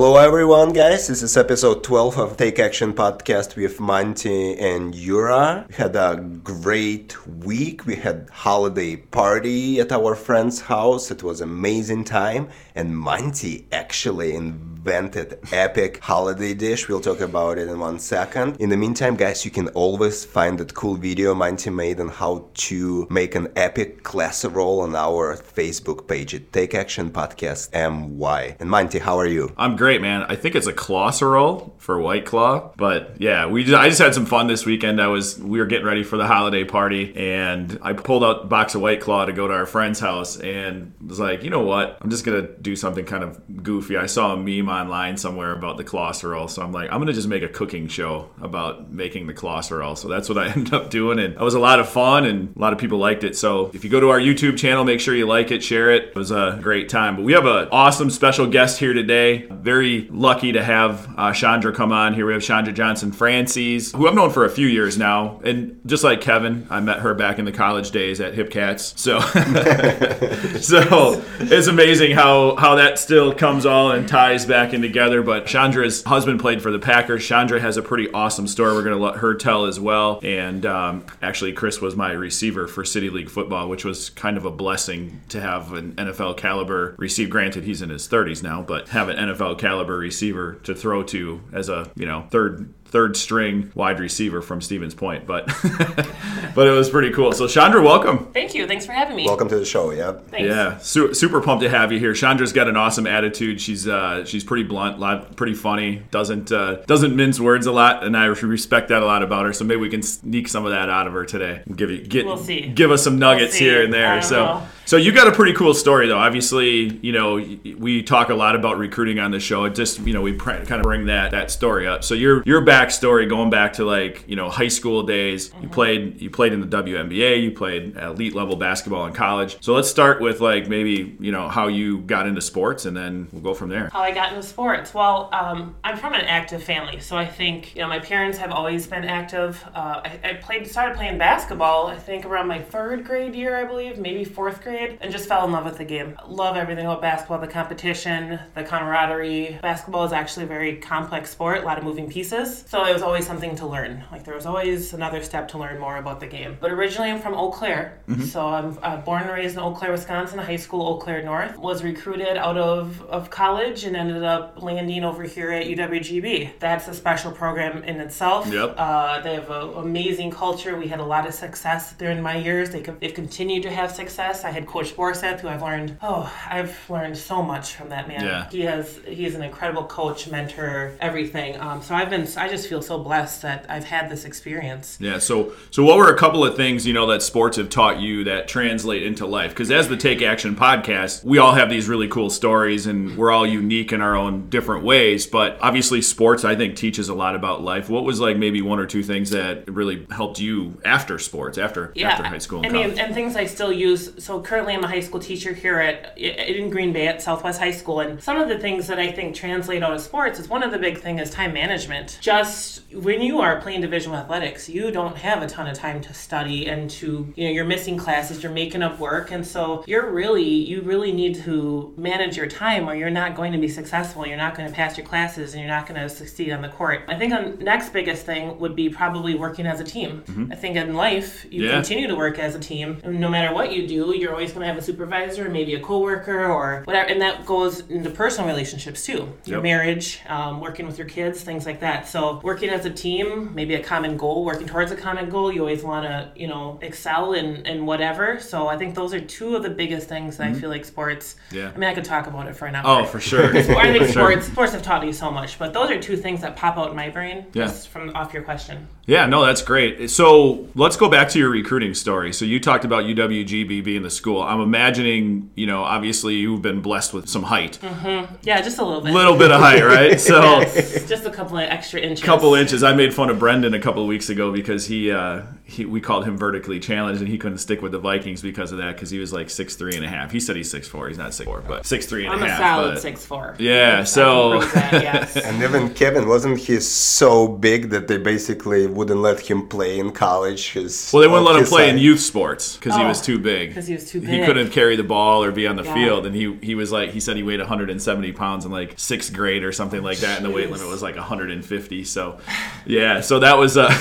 hello everyone, guys. This is episode 12 of Take Action podcast with Manti and Yura. We had a great week. We had holiday party at our friend's house. It was amazing time. And Manti actually invented epic holiday dish. We'll talk about it in one second. In the meantime, guys, you can always find that cool video Manti made on how to make an epic casserole on our Facebook page at Take Action Podcast MY. And Manti, how are you? I'm great, man. I think it's a casserole for White Claw, but yeah, we just, I just had some fun this weekend. I was we were getting ready for the holiday party, and I pulled out a box of White Claw to go to our friend's house, and was like, you know what? I'm just gonna do something kind of goofy. I saw a meme online somewhere about the casserole, so I'm like, I'm gonna just make a cooking show about making the casserole. So that's what I ended up doing, and it was a lot of fun, and a lot of people liked it. So if you go to our YouTube channel, make sure you like it, share it. It was a great time. But we have an awesome special guest here today. Very lucky to have uh, Chandra come on here. We have Chandra Johnson Francis, who I've known for a few years now, and just like Kevin, I met her back in the college days at Hipcats. So, so it's amazing how how that still comes all and ties back in together. But Chandra's husband played for the Packers. Chandra has a pretty awesome story. We're going to let her tell as well. And um, actually, Chris was my receiver for City League football, which was kind of a blessing to have an NFL caliber receiver. Granted, he's in his 30s now, but have an NFL caliber receiver to throw to as a you know third third string wide receiver from Stevens Point, but but it was pretty cool. So Chandra, welcome. Thank you. Thanks for having me. Welcome to the show. Yeah. Thanks. Yeah, su- super pumped to have you here. Chandra's got an awesome attitude. She's uh, she's pretty blunt, lot, pretty funny. Doesn't uh, doesn't mince words a lot, and I respect that a lot about her. So maybe we can sneak some of that out of her today. Give you get We'll see. give us some nuggets We'll here and there. don't So. know. So you got a pretty cool story, though. Obviously, you know we talk a lot about recruiting on the show. It just you know we pr- kind of bring that that story up. So you're you're your backstory going back to like you know high school days. Mm-hmm. You played you played in the WNBA. You played elite level basketball in college. So let's start with like maybe you know how you got into sports, and then we'll go from there. How I got into sports. Well, um, I'm from an active family, so I think you know my parents have always been active. Uh, I, I played, started playing basketball. I think around my third grade year, I believe, maybe fourth grade, and just fell in love with the game. Love everything about basketball, the competition, the camaraderie. Basketball is actually a very complex sport, a lot of moving pieces. So it was always something to learn. Like there was always another step to learn more about the game. But originally, I'm from Eau Claire, so I'm uh, born and raised in Eau Claire, Wisconsin. High school, Eau Claire North. Was recruited out of of college and ended up landing over here at UWGB. That's a special program in itself. Yep. Uh, they have an amazing culture. We had a lot of success during my years. They they've continued to have success. I had Coach Borseth, who I've learned. Oh, I've learned so much from that man. Yeah. He has he's an incredible coach, mentor, everything. Um, so I've been I just feel so blessed that I've had this experience. Yeah. So, so what were a couple of things you know that sports have taught you that translate into life? Because as the Take Action podcast, we all have these really cool stories, and we're all unique in our own different ways. But obviously, sports I think teaches a lot about life. What was like maybe one or two things that really helped you after sports, after after high school and I mean, and things I still use. So currently, I'm a high school teacher here at in Green Bay at Southwest High School, and some of the things that I think translate out of sports is one of the big thing is time management. Just when you are playing division athletics, you don't have a ton of time to study and to you know you're missing classes, you're making up work, and so you're really you really need to manage your time, or you're not going to be successful. You're not going to pass your classes, and you're not going to succeed on the court. I think the next biggest thing would be probably working as a team. I think in life you Yeah. continue to work as a team. And no matter what you do, you're always going to have a supervisor, maybe a coworker, or whatever. And that goes into personal relationships too. Your Yep. marriage, um, working with your kids, things like that. So working as a team, maybe a common goal, working towards a common goal. You always want to, you know, excel in, in whatever. So I think those are two of the biggest things that I feel like sports. Yeah. I mean, I could talk about it for an hour. oh, for sure. I think For sure. sports sports have taught me so much, but those are two things that pop out in my brain Yeah. just from off your question. Yeah, no, that's great. So let's go back to your recruiting story. So you talked about UWGB being the school. I'm imagining, you know, obviously you've been blessed with some height, Mm-hmm. Yeah, just a little bit. little bit of height, right? So Yes, just a couple of extra inches. Couple inches. I made fun of Brendan a couple of weeks ago because he uh, he, we called him vertically challenged, and he couldn't stick with the Vikings because of that because he was like six three and a half. He said he's six four. He's not six four, but six three and I'm a a half. solid but- six four. Yeah, so- yes. And even Kevin, wasn't he so big that they basically wouldn't let him play in college? His, Well, they wouldn't let him his play in youth sports because he Oh, was too big. 'cause he was too big. He couldn't carry the ball or be on the Yeah. field, and he he was like he said he weighed 170 pounds in like sixth grade or something like that, and the weight limit was like 150. So, yeah, so that was uh,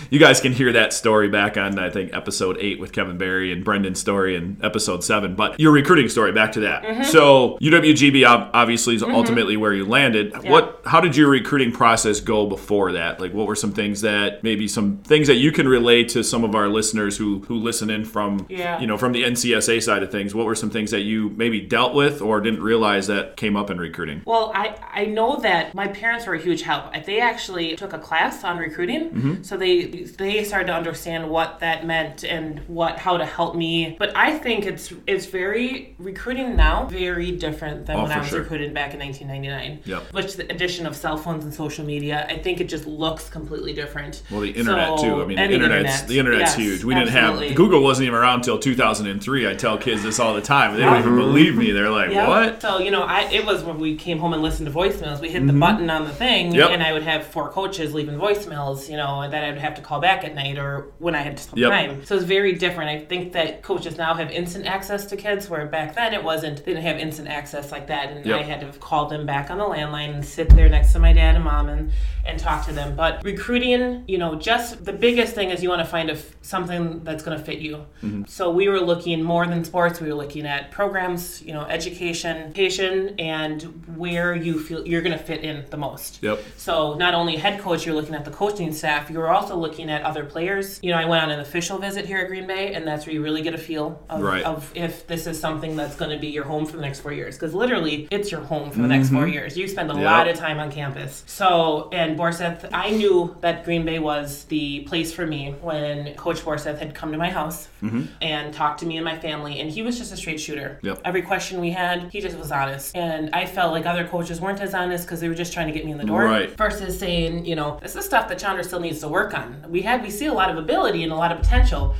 you guys can hear that story back on I think episode eight with Kevin Barry and Brendan's story in episode seven. But your recruiting story, back to that. Mm-hmm. So UWGB obviously is ultimately where you landed. What? How did your recruiting process go before that? Like, what were some things that maybe some things that you can relate to some of our listeners who who listen in from Yeah. you know from the NCSA side of things? What were some things that you maybe dealt with or didn't realize that came up in recruiting? Well, I, I know that my parents were a huge help. They actually took a class on recruiting, Mm-hmm. so they they started to understand what that meant and what how to help me. But I think it's it's very recruiting now very different than Oh, when I was sure. recruited back in 1999. Yep. Which the addition of cell phones and social media, I think it just looks completely different. Well, the internet So- too. I mean, the internet's internet. the internet's Yes, huge. We didn't have Google wasn't even around until 2003. I tell kids this all the time. They don't even believe me. They're like, Yeah. "What?" So you know, I it was when we came home and listened to voicemails. We hit the button on the thing, Mm-hmm. Yep. and I would have four coaches leaving voicemails. You know, and that I would have to call back at night or when I had some Yep. time. So it's very different. I think that coaches now have instant access to kids, where back then it wasn't. They didn't have instant access like that, and Yep. I had to call them back on the landline and sit there next to my dad and mom and and talk to them. But recruiting, you know, just the biggest thing is you want to find a something that's going to fit you. Mm-hmm. So we were looking more than sports. We were looking at programs, you know, education, education, and where you feel you're going to fit in the most. Yep. So not only head coach, you're looking at the coaching staff. You're also looking at other players. You know, I went on an official visit here at Green Bay, and that's where you really get a feel of, Right. of if this is something that's going to be your home for the next four years. Because literally, it's your home for the next four mm-hmm. years. You spend a Yep. lot of time on campus. So, and Borseth, I knew that Green Bay was the place for me when Coach Borseth had come to my house mm-hmm. and talked to me and my family. And he was just a straight shooter. Yep. Every question we had, he just was honest. And I felt like other coaches weren't as honest because they were just trying to get me in the door. Right. Versus saying, you know, this is stuff that Chandra still needs to work on. We had, we see a lot of ability and a lot of potential,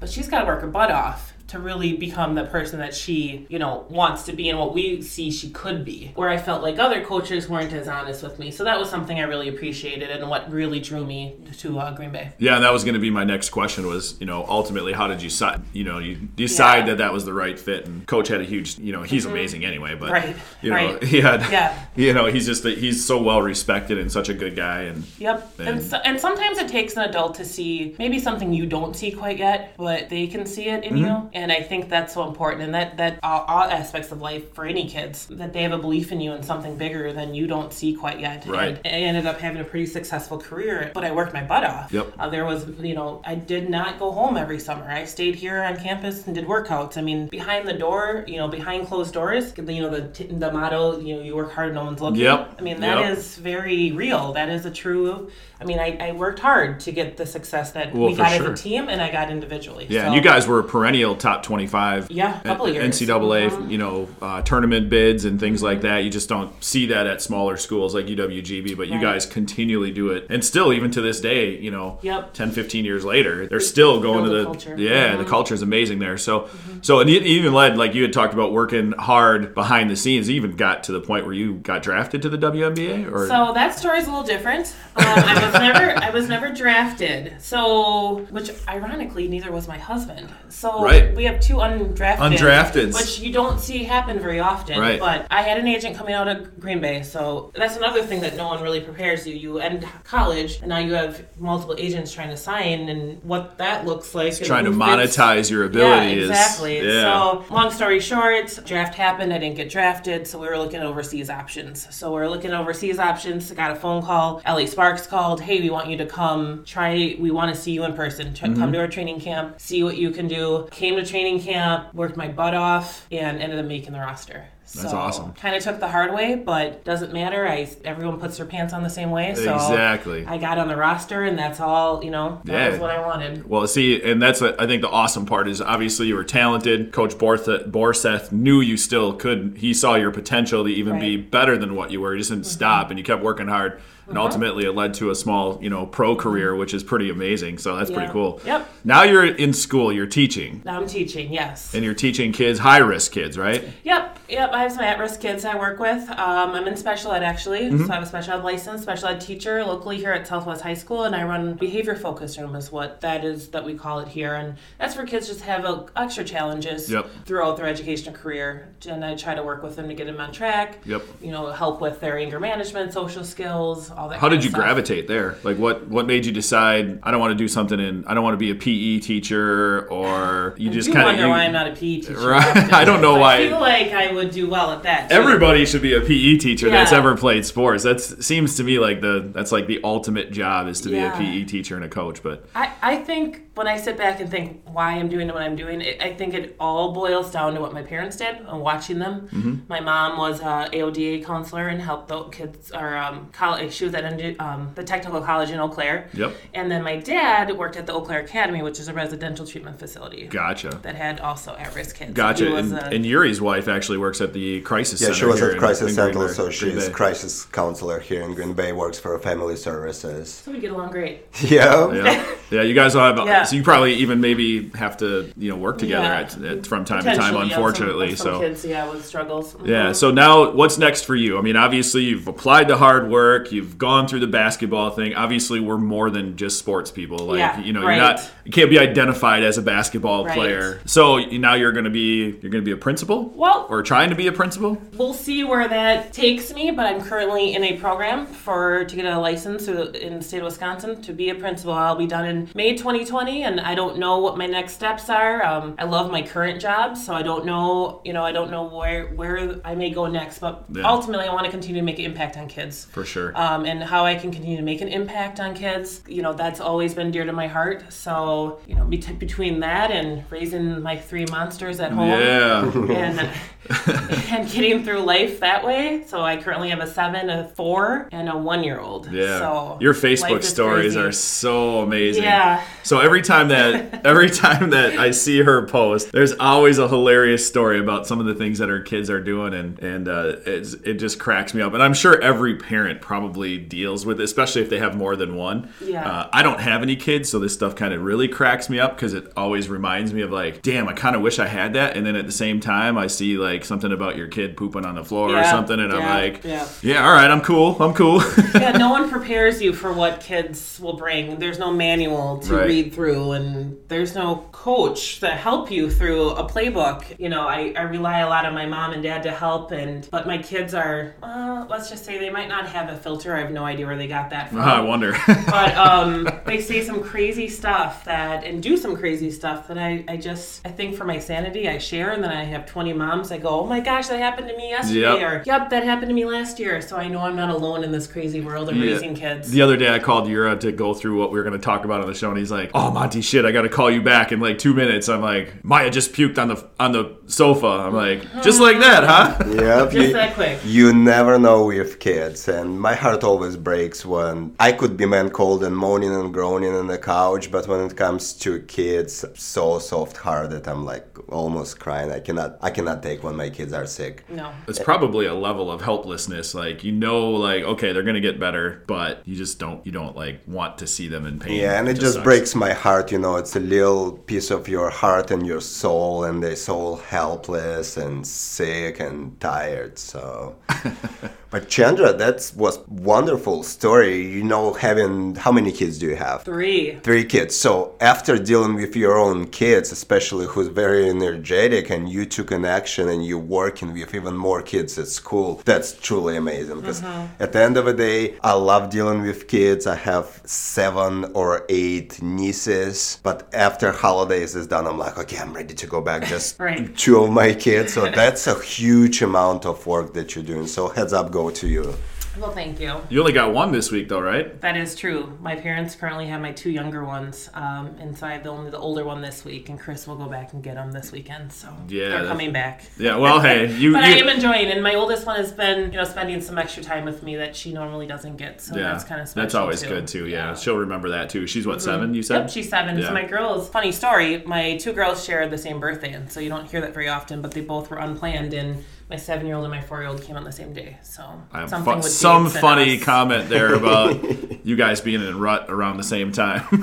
but she's got to work her butt off to really become the person that she, you know, wants to be and what we see she could be. Where I felt like other coaches weren't as honest with me. So that was something I really appreciated and what really drew me to uh, Green Bay. Yeah, and that was going to be my next question. Was you know ultimately how did you si- you know you decide Yeah. that that was the right fit? And coach had a huge you know he's amazing anyway, but Right, you know right. he had Yeah. you know he's just he's so well respected and such a good guy and Yep. And, And- so, and sometimes it takes an adult to see maybe something you don't see quite yet, but they can see it in you. And I think that's so important. And that, that all, all aspects of life for any kids, that they have a belief in you and something bigger than you don't see quite yet. Right. And I ended up having a pretty successful career, but I worked my butt off. Yep. Uh, there was, you know, I did not go home every summer. I stayed here on campus and did workouts. I mean, behind the door, you know, behind closed doors, you know, the, t- the motto, you know, you work hard, no one's looking. Yep. I mean, that Yep. is very real. That is a true. I mean, I, I worked hard to get the success that Well, we got sure. as a team, and I got individually. yeah, So- and you guys were a perennial top twenty five. Yeah, a couple of years. NCAA, Mhm. you know, uh, tournament bids and things like that. You just don't see that at smaller schools like UWGB, but you guys continually do it. And still, even to this day, you know, Yep. 10, 15 years later, they're still going to the, culture. yeah, the Mhm. culture is amazing there. So, so and it even led, like you had talked about working hard behind the scenes, even got to the point where you got drafted to the WNBA or So that story's a little different. Um, I was never, I was never drafted. So, which ironically, neither was my husband. So Right. We have two undrafted, Undrafteds. which you don't see happen very often. Right. But I had an agent coming out of Green Bay, so that's another thing that no one really prepares you. You end college, and now you have multiple agents trying to sign, and what that looks like. trying to monetize your Yeah, ability is exactly. yeah. So, long story short, draft happened. I didn't get drafted, so we were looking at overseas options. So, we are looking overseas options. Got a phone call. L.A. Sparks called. Hey, we want you to come try. We want to see you in person. Try, Mm-hmm. Come to our training camp. See what you can do. Came to training camp. Worked my butt off, and ended up making the roster. That's awesome. Kind of took the hard way, but doesn't matter. I everyone puts their pants on the same way. So Exactly. I got on the roster, and that's all. You know, that Yeah. was what I wanted. Well, see, and that's what I think the awesome part is. Obviously, you were talented. Coach Borseth, Borseth knew you still could. He saw your potential to even be Right. Mm-hmm. better than what you were. You just didn't stop, and you kept working hard. and ultimately it led to a small, you know, pro career, which is pretty amazing. So that's pretty cool. Yep. Now you're in school, you're teaching, Now I'm teaching, yes. and you're teaching kids, high risk kids, right? Yep, yep. I have some at-risk kids I work with. Um, I'm in special ed actually, Mm-hmm. so I have a special ed license, special ed teacher locally here at Southwest High School, and I run behavior focus room is what that is that we call it here, and that's for kids just have uh, extra challenges Yep. throughout their educational career, and I try to work with them to get them on track. Yep. You know, help with their anger management, social skills, all that. How did of you stuff. gravitate there? Like, what what made you decide I don't want to do something in I don't want to be a PE teacher, or you just you kind wonder of why I'm not a PE teacher. Right. I don't know I why- I feel like I would do well at that. too. Everybody should be a PE teacher that's ever played sports. That seems to me like the that's like the ultimate job is to Yeah. be a PE teacher and a coach. But I, I think when I sit back and think why I'm doing what I'm doing, it, I think it all boils down to what my parents did and watching them. Mm-hmm. My mom was a AODA counselor and helped the kids, or um, college, she was at um, the technical college in Eau Claire. Yep. And then my dad worked at the Eau Claire Academy, which is a residential treatment facility gotcha, that had also at-risk kids. gotcha. And, a- and Yuri's wife actually works at the crisis Yeah, center. she was here at Crisis in Green Central, Bay- so she's crisis counselor here in Green Bay, works for Family Services. so we get along great. Yeah. Yeah, yeah. You guys all have. Yeah. So you probably even maybe have to you know work together Yeah. at, at, from time to time. Potentially, yeah, some- Unfortunately, some, so. kids, yeah, with struggles. Yeah. Mhm. So now, what's next for you? I mean, obviously, you've applied the hard work. You've gone through the basketball thing. Obviously, we're more than just sports people. Like, Yeah, you know, right. you're not. You can't be identified as a basketball Right. player. So now you're going to be. You're going to be a principal. Well- or trying to be a principal. We'll see where that takes me, but I'm currently in a program for to get a license in the state of Wisconsin to be a principal. I'll be done in May 2020, and I don't know what my next steps are. Um, I love my current job, so I don't know, you know, I don't know where where I may go next. But Yeah. ultimately, I want to continue to make an impact on kids. For sure. Um, and how I can continue to make an impact on kids, you know, that's always been dear to my heart. So, you know, bet- between that and raising my three monsters at home, yeah. and and getting through life that way. So I currently have a seven, a four, and a one year old. Yeah. So Your Facebook stories crazy. are so amazing. Yeah. So every time that every time that I see her post, there's always a hilarious story about some of the things that her kids are doing, and and uh, it's, it just cracks me up. And I'm sure every parent probably deals with, it, especially if they have more than one. Yeah. Uh, I don't have any kids, so this stuff kind of really cracks me up because it always reminds me of like, damn, I kind of wish I had that. And then at the same time, I see like something about your kid pooping on the floor or something, and I'm like, Yeah. yeah, all right, I'm cool, I'm cool. yeah, no one prepares you for what kids will bring. There's no manual to Right. read through, and there's no coach to help you through a playbook. You know, I, I rely a lot on my mom and dad to help, and but my kids are, uh, let's just say they might not have a filter. I have no idea where they got that from. I wonder. but um, they say some crazy stuff that and do some crazy stuff that I, I just I think for my sanity I share and then I have 20 moms I go oh my gosh that happened to me yesterday Yep. or yep that happened to me last year so I know I'm not alone in this crazy world of Yeah. raising kids The other day, I called Yura to go through what we were going to talk about on the show, and he's like, "Oh, Monty, shit, I got to call you back in like two minutes." I'm like, "Maya just puked on the on the sofa." I'm like, "Just like that, huh?" Yep. just you- that quick You never know with kids, and my heart always breaks when I could be man cold and moaning and groaning on the couch, but when it comes to kids, so soft hearted. I'm like almost crying. I cannot, I cannot take when my kids are sick. no It's probably a level of helplessness. Like you know, like okay, they're gonna get better, but you just don't you don't like want to see them in pain. Yeah, and it just sucks. breaks my heart. You know, it's a little piece of your heart and your soul, and they're so helpless and sick and tired. So, but Chandra, that was wonderful story. You know, having how many kids do you have? three Three kids. So after dealing with your own kids, especially who's very energetic, and you took an action and you're working with even more kids at school, that's truly amazing. Because mm-hmm. at the end of the day, I love dealing with kids. I have seven or eight nieces, but after holidays is done, I'm like, okay, I'm ready to go back. Just Right. two of my kids. So that's a huge amount of work that you're doing. So heads up, go to you. well thank you You only got one this week, though, right? that is true my parents currently have my two younger ones um, and so I have the only the older one this week and Chris will go back and get them this weekend so Yeah, they're coming back Yeah. Well, hey, you. but you I am enjoying, and my oldest one has been, you know, spending some extra time with me that she normally doesn't get. So yeah, that's kind of special. that's always too. good too. Yeah. she'll remember that too. She's what seven? You said? Yep, she's seven. Yeah. So my girls, funny story, my two girls shared the same birthday, and so you don't hear that very often, but they both were unplanned. And my seven year old and my four year old came on the same day. So I have something fu- with some funny us. comment there about you guys being in rut around the same time.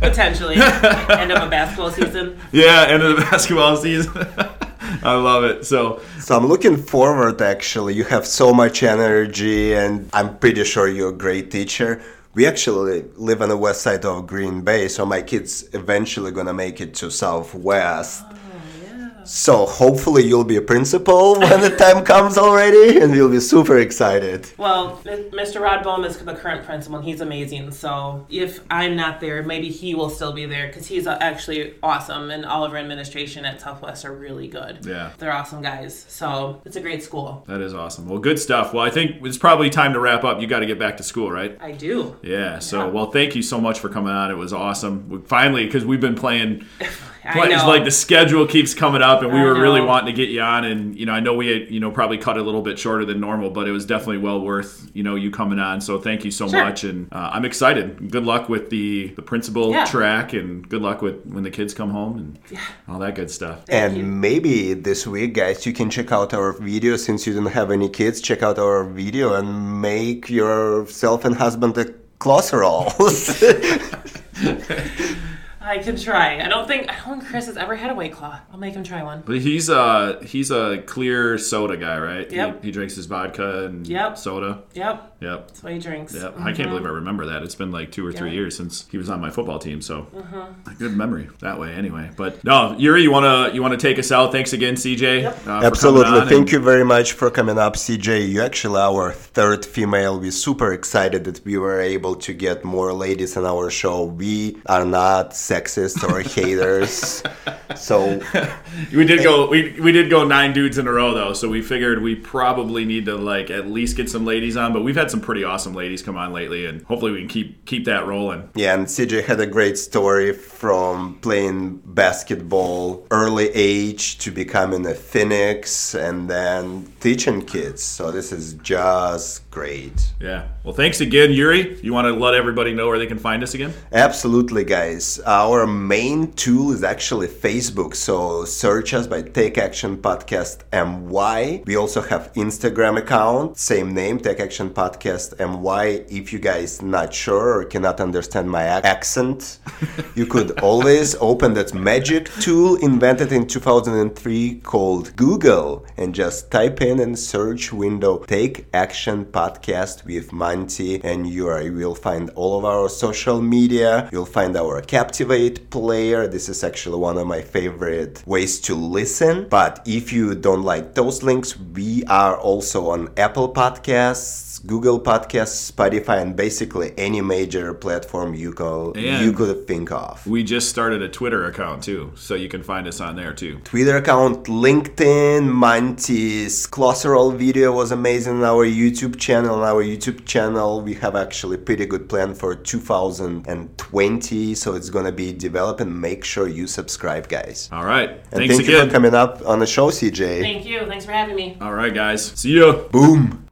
potentially end of a basketball season. yeah, end of the basketball season. I love it. So So I'm looking forward actually. You have so much energy and I'm pretty sure you're a great teacher. We actually live on the west side of Green Bay, so my kids eventually gonna make it to Southwest. So hopefully you'll be a principal when the time comes already and you'll be super excited. Well, Mr. Rod Bohm is the current principal, and he's amazing. So if I'm not there, maybe he will still be there because he's uh, actually awesome, and all of our administration at Southwest are really good. Yeah. they're awesome guys. So it's a great school. that is awesome. Well, good stuff. Well, I think it's probably time to wrap up. You got to get back to school, right? I do. Yeah. So, Yeah. well, thank you so much for coming on. It was awesome. We, finally, because we've been playing. I play- it's like the schedule keeps coming up, and we I were really wanting to get you on. And you know, I know we had, you know probably cut it a little bit shorter than normal, but it was definitely well worth you know you coming on. So thank you so Sure. much, and uh, I'm excited. Good luck with the the principal Yeah. track, and good luck with when the kids come home and all that good stuff. and you. maybe this week, guys, you can check out our video since you don't have any kids. Check out our video and make yourself and husband a closer rolls. I can try. I don't think I don't think Chris has ever had a white claw. I'll make him try one. But he's a he's a clear soda guy, right? Yep. He, he drinks his vodka and Yep. soda. Yep, Yep. that's what he drinks. Yep. I can't believe I remember that. It's been like two or three Yeah. years since he was on my football team, so Mm-hmm. good memory that way. Anyway, but no, Yuri, you wanna you wanna take us out? Thanks again, CJ. Yep. uh, Absolutely. Thank and- you very much for coming up, CJ. You actually our third female. We're super excited that we were able to get more ladies on our show. We are not sexist or haters. So We did go we, we did go nine dudes in a row though, so we figured we probably need to like at least get some ladies on. But we've had some pretty awesome ladies come on lately, and hopefully we can keep keep that rolling. yeah, and CJ had a great story from playing basketball early age to becoming a Phoenix and then teaching kids. So this is just great. Yeah. Well, thanks again, Yuri. You want to let everybody know where they can find us again? Absolutely, guys. Our main tool is actually Facebook. So search us by Take Action Podcast MY. We also have Instagram account, same name, Take Action Podcast MY. If you guys not sure or cannot understand my ac- accent, you could always open that magic tool invented in 2003 called Google and just type in and search window Take Action Podcast with Monty and Yura. You will find all of our social media. You'll find our Captivate player. This is actually one of my favorite ways to listen. But if you don't like those links, we are also on Apple Podcasts, Google Podcasts, Spotify, and basically any major platform you could And- you could think of. We just started a Twitter account too, so you can find us on there too. Twitter account, LinkedIn, Mantis, Closerol video was amazing on our YouTube channel. On our YouTube channel, we have actually pretty good plan for 2020, so it's gonna be developing. Make sure you subscribe, guys. All right. And Thanks thank you again. for coming up on the show, CJ. Thank you. Thanks for having me. All right, guys. See you. Boom.